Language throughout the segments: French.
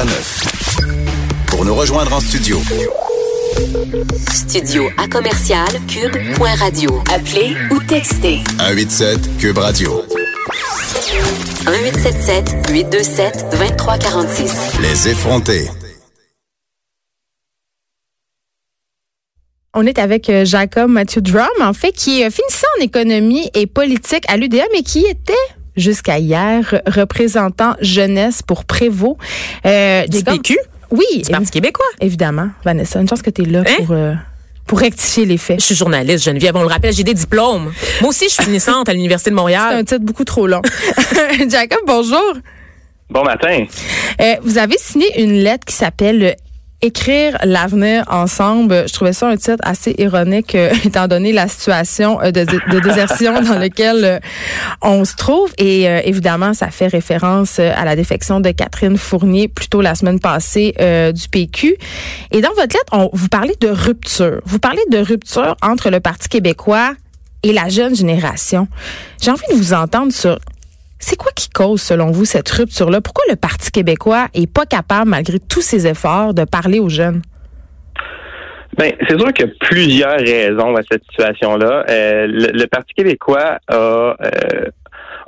à 9. Pour nous rejoindre en studio. Studio à commercial cube.radio. Appelez ou textez. 187 Cube Radio. 1877 827 2346. Les effrontés. On est avec euh, Jacob Mathieu Drum, en fait, qui est finissant en économie et politique à l'UDA, mais qui était jusqu'à hier représentant jeunesse pour Prévost. Euh, du PQ? Oui. Du Parti québécois? Évidemment. Vanessa, une chance que tu es là hein? pour... Euh, pour rectifier les faits. Je suis journaliste, Geneviève. On le rappelle, j'ai des diplômes. Moi aussi, je suis finissante à l'Université de Montréal. C'est un titre beaucoup trop long. Jacob, bonjour. Bon matin. Euh, vous avez signé une lettre qui s'appelle écrire l'avenir ensemble. Je trouvais ça un titre assez ironique, euh, étant donné la situation euh, de, désertion dans laquelle euh, on se trouve. Et évidemment, ça fait référence à la défection de Catherine Fournier, plutôt la semaine passée du PQ. Et dans votre lettre, on, vous parlez de rupture. Vous parlez de rupture entre le Parti québécois et la jeune génération. J'ai envie de vous entendre sur c'est quoi qui cause, selon vous, cette rupture-là? Pourquoi le Parti québécois est pas capable, malgré tous ses efforts, de parler aux jeunes? Ben, c'est sûr qu'il y a plusieurs raisons à cette situation-là. Euh, le, Parti québécois a, euh,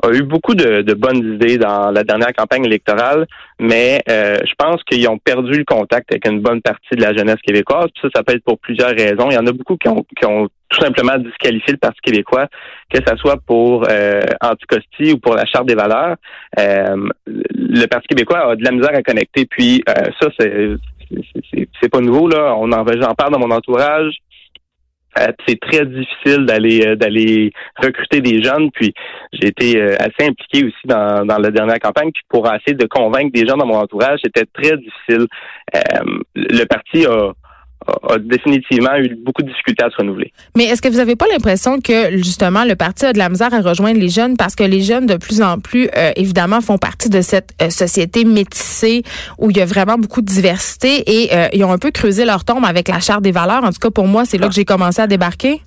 a eu beaucoup de, bonnes idées dans la dernière campagne électorale, mais euh, je pense qu'ils ont perdu le contact avec une bonne partie de la jeunesse québécoise. ça, ça peut être pour plusieurs raisons. Il y en a beaucoup qui ont, qui ont tout simplement disqualifié le Parti québécois, que ce soit pour euh, Anticosti ou pour la Charte des valeurs. Euh, le Parti québécois a de la misère à connecter. Puis euh, ça, c'est c'est pas nouveau là. On en j'en parle dans mon entourage. Euh, c'est très difficile d'aller euh, d'aller recruter des jeunes. Puis j'ai été euh, assez impliqué aussi dans, dans la dernière campagne. Puis pour essayer de convaincre des gens dans mon entourage, c'était très difficile. le parti a a définitivement eu beaucoup de difficultés à se renouveler. Mais est-ce que vous n'avez pas l'impression que justement le parti a de la misère à rejoindre les jeunes parce que les jeunes de plus en plus euh, évidemment font partie de cette euh, société métissée où il y a vraiment beaucoup de diversité et euh, ils ont un peu creusé leur tombe avec la charte des valeurs? En tout cas pour moi, c'est là que j'ai commencé à débarquer.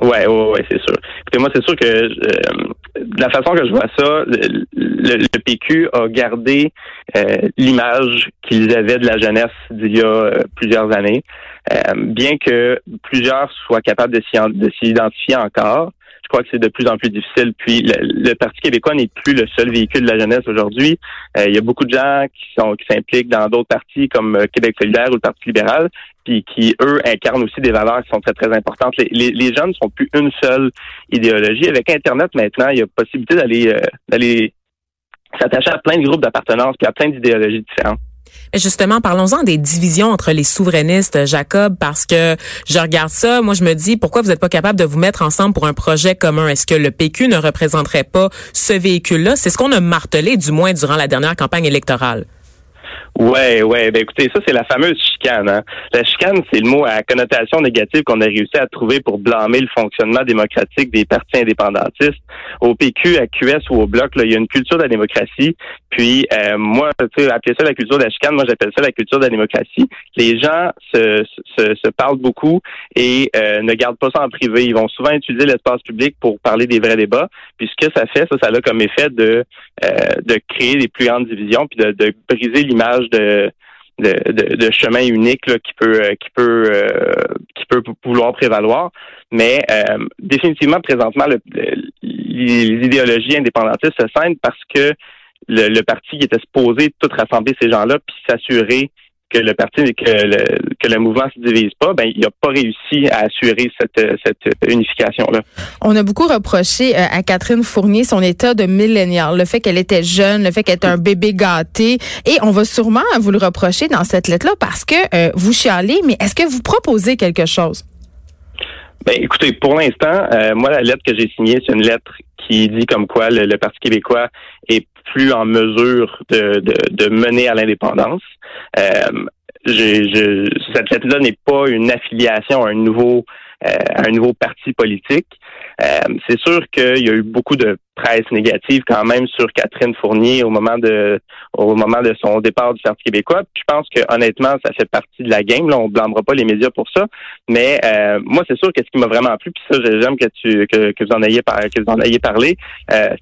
Ouais, ouais, ouais, c'est sûr. Écoutez, moi, c'est sûr que euh, la façon que je vois ça, le, PQ a gardé euh, l'image qu'ils avaient de la jeunesse d'il y a euh, plusieurs années, bien que plusieurs soient capables de s'y identifier encore. Je crois que c'est de plus en plus difficile. Puis le, Parti québécois n'est plus le seul véhicule de la jeunesse aujourd'hui. il y a beaucoup de gens qui sont qui s'impliquent dans d'autres partis comme Québec solidaire ou le Parti libéral qui, eux, incarnent aussi des valeurs qui sont très, très importantes. Les, les, jeunes ne sont plus une seule idéologie. Avec Internet, maintenant, il y a possibilité d'aller euh, d'aller s'attacher à plein de groupes d'appartenance puis à plein d'idéologies différentes. Justement, parlons-en des divisions entre les souverainistes, Jacob, parce que je regarde ça, moi je me dis, pourquoi vous n'êtes pas capable de vous mettre ensemble pour un projet commun? Est-ce que le PQ ne représenterait pas ce véhicule-là? C'est ce qu'on a martelé, du moins durant la dernière campagne électorale. Ouais, ouais. Ben écoutez, ça c'est la fameuse chicane. Hein. La chicane, c'est le mot à connotation négative qu'on a réussi à trouver pour blâmer le fonctionnement démocratique des partis indépendantistes. Au PQ, à QS ou au Bloc, là, il y a une culture de la démocratie. Puis euh, moi, tu sais, appeler ça la culture de la chicane, moi j'appelle ça la culture de la démocratie. Les gens se, se, se parlent beaucoup et euh, ne gardent pas ça en privé. Ils vont souvent utiliser l'espace public pour parler des vrais débats. Puis ce que ça fait, ça, ça a comme effet de euh, de créer des plus grandes divisions puis de, de briser l'image de, de, chemin unique qui peut euh, qui peut euh, qui peut vouloir prévaloir. Mais euh, définitivement, présentement, les idéologies indépendantistes se scènent parce que le, le parti qui était supposé tout rassembler ces gens-là puis s'assurer que le parti que le, que le mouvement se divise pas, ben il n'a pas réussi à assurer cette, cette unification là. On a beaucoup reproché euh, à Catherine Fournier son état de millénaire, le fait qu'elle était jeune, le fait qu'elle était un bébé gâté, et on va sûrement vous le reprocher dans cette lettre là parce que euh, vous chialez, mais est-ce que vous proposez quelque chose? Ben, écoutez, pour l'instant, euh, moi, la lettre que j'ai signée, c'est une lettre qui dit comme quoi le, Parti québécois est plus en mesure de, de, de mener à l'indépendance. Euh, je, cette lettre-là n'est pas une affiliation à un nouveau euh, un nouveau parti politique. Euh, c'est sûr qu'il y a eu beaucoup de presse négative quand même sur Catherine Fournier au moment de au moment de son départ du Parti québécois. je pense que honnêtement, ça fait partie de la game. Là, on blâmera pas les médias pour ça. Mais euh, moi, c'est sûr que ce qui m'a vraiment plu, puis ça, j'aime que tu que, que vous en ayez que vous en ayez parlé,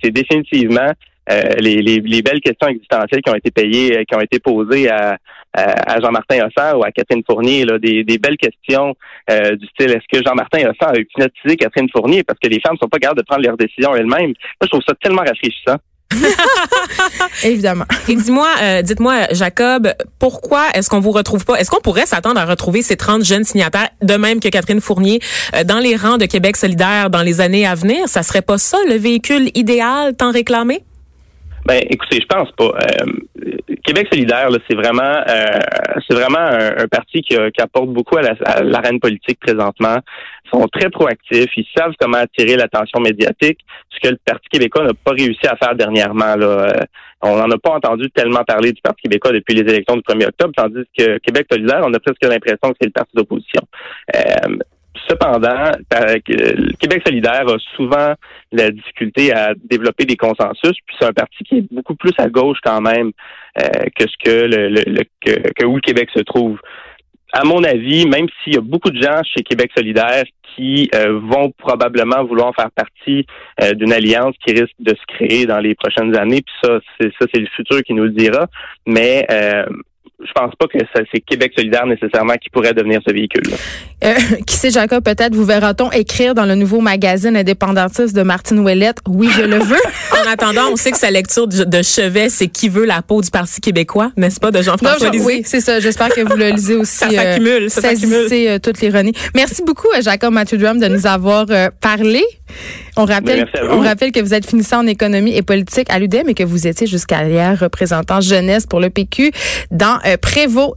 c'est définitivement les, les, les, belles questions existentielles qui ont été payées, qui ont été posées à, à Jean-Martin Hossard ou à Catherine Fournier, là, des, des belles questions du style est-ce que Jean-Martin Hossard a hypnotisé Catherine Fournier parce que les femmes sont pas capables de prendre leurs décisions elles-mêmes? Moi, je trouve ça tellement rafraîchissant. Évidemment. Et dis-moi, euh, dites-moi, Jacob, pourquoi est-ce qu'on vous retrouve pas? Est-ce qu'on pourrait s'attendre à retrouver ces 30 jeunes signataires, de même que Catherine Fournier, euh, dans les rangs de Québec solidaire dans les années à venir? Ça serait pas ça le véhicule idéal tant réclamé? Ben, écoutez, je pense pas. Euh, Québec solidaire, c'est vraiment, c'est vraiment un, parti qui, apporte beaucoup à l'arène politique présentement sont très proactifs, ils savent comment attirer l'attention médiatique, ce que le Parti québécois n'a pas réussi à faire dernièrement. Là. Euh, on n'en a pas entendu tellement parler du Parti québécois depuis les élections du 1er octobre, tandis que Québec solidaire, on a presque l'impression que c'est le parti d'opposition. Euh, cependant, Québec solidaire a souvent la difficulté à développer des consensus, puis c'est un parti qui est beaucoup plus à gauche quand même euh, que ce que le, le, que, que où le Québec se trouve à mon avis, même s'il y a beaucoup de gens chez Québec solidaire qui euh, vont probablement vouloir faire partie euh, d'une alliance qui risque de se créer dans les prochaines années, puis ça, c'est ça, c'est le futur qui nous le dira. Mais euh, je pense pas que c'est Québec solidaire nécessairement qui pourrait devenir ce véhicule-là. Euh, qui sait, Jacob, peut-être vous verra-t-on écrire dans le nouveau magazine indépendantiste de Martine Ouellette, oui, je le veux. en attendant, on sait que sa lecture de chevet, c'est qui veut la peau du Parti québécois, n'est-ce pas, de Jean-François Lisée? Oui, c'est ça. J'espère que vous le lisez aussi. ça s'accumule, ça s'accumule. Euh, toute l'ironie. Merci beaucoup, Jacob Mathieu Drum, de nous avoir euh, parlé. On rappelle, on rappelle que vous êtes finissant en économie et politique à l'UDEM et que vous étiez jusqu'à hier représentant jeunesse pour le PQ dans euh, Prévost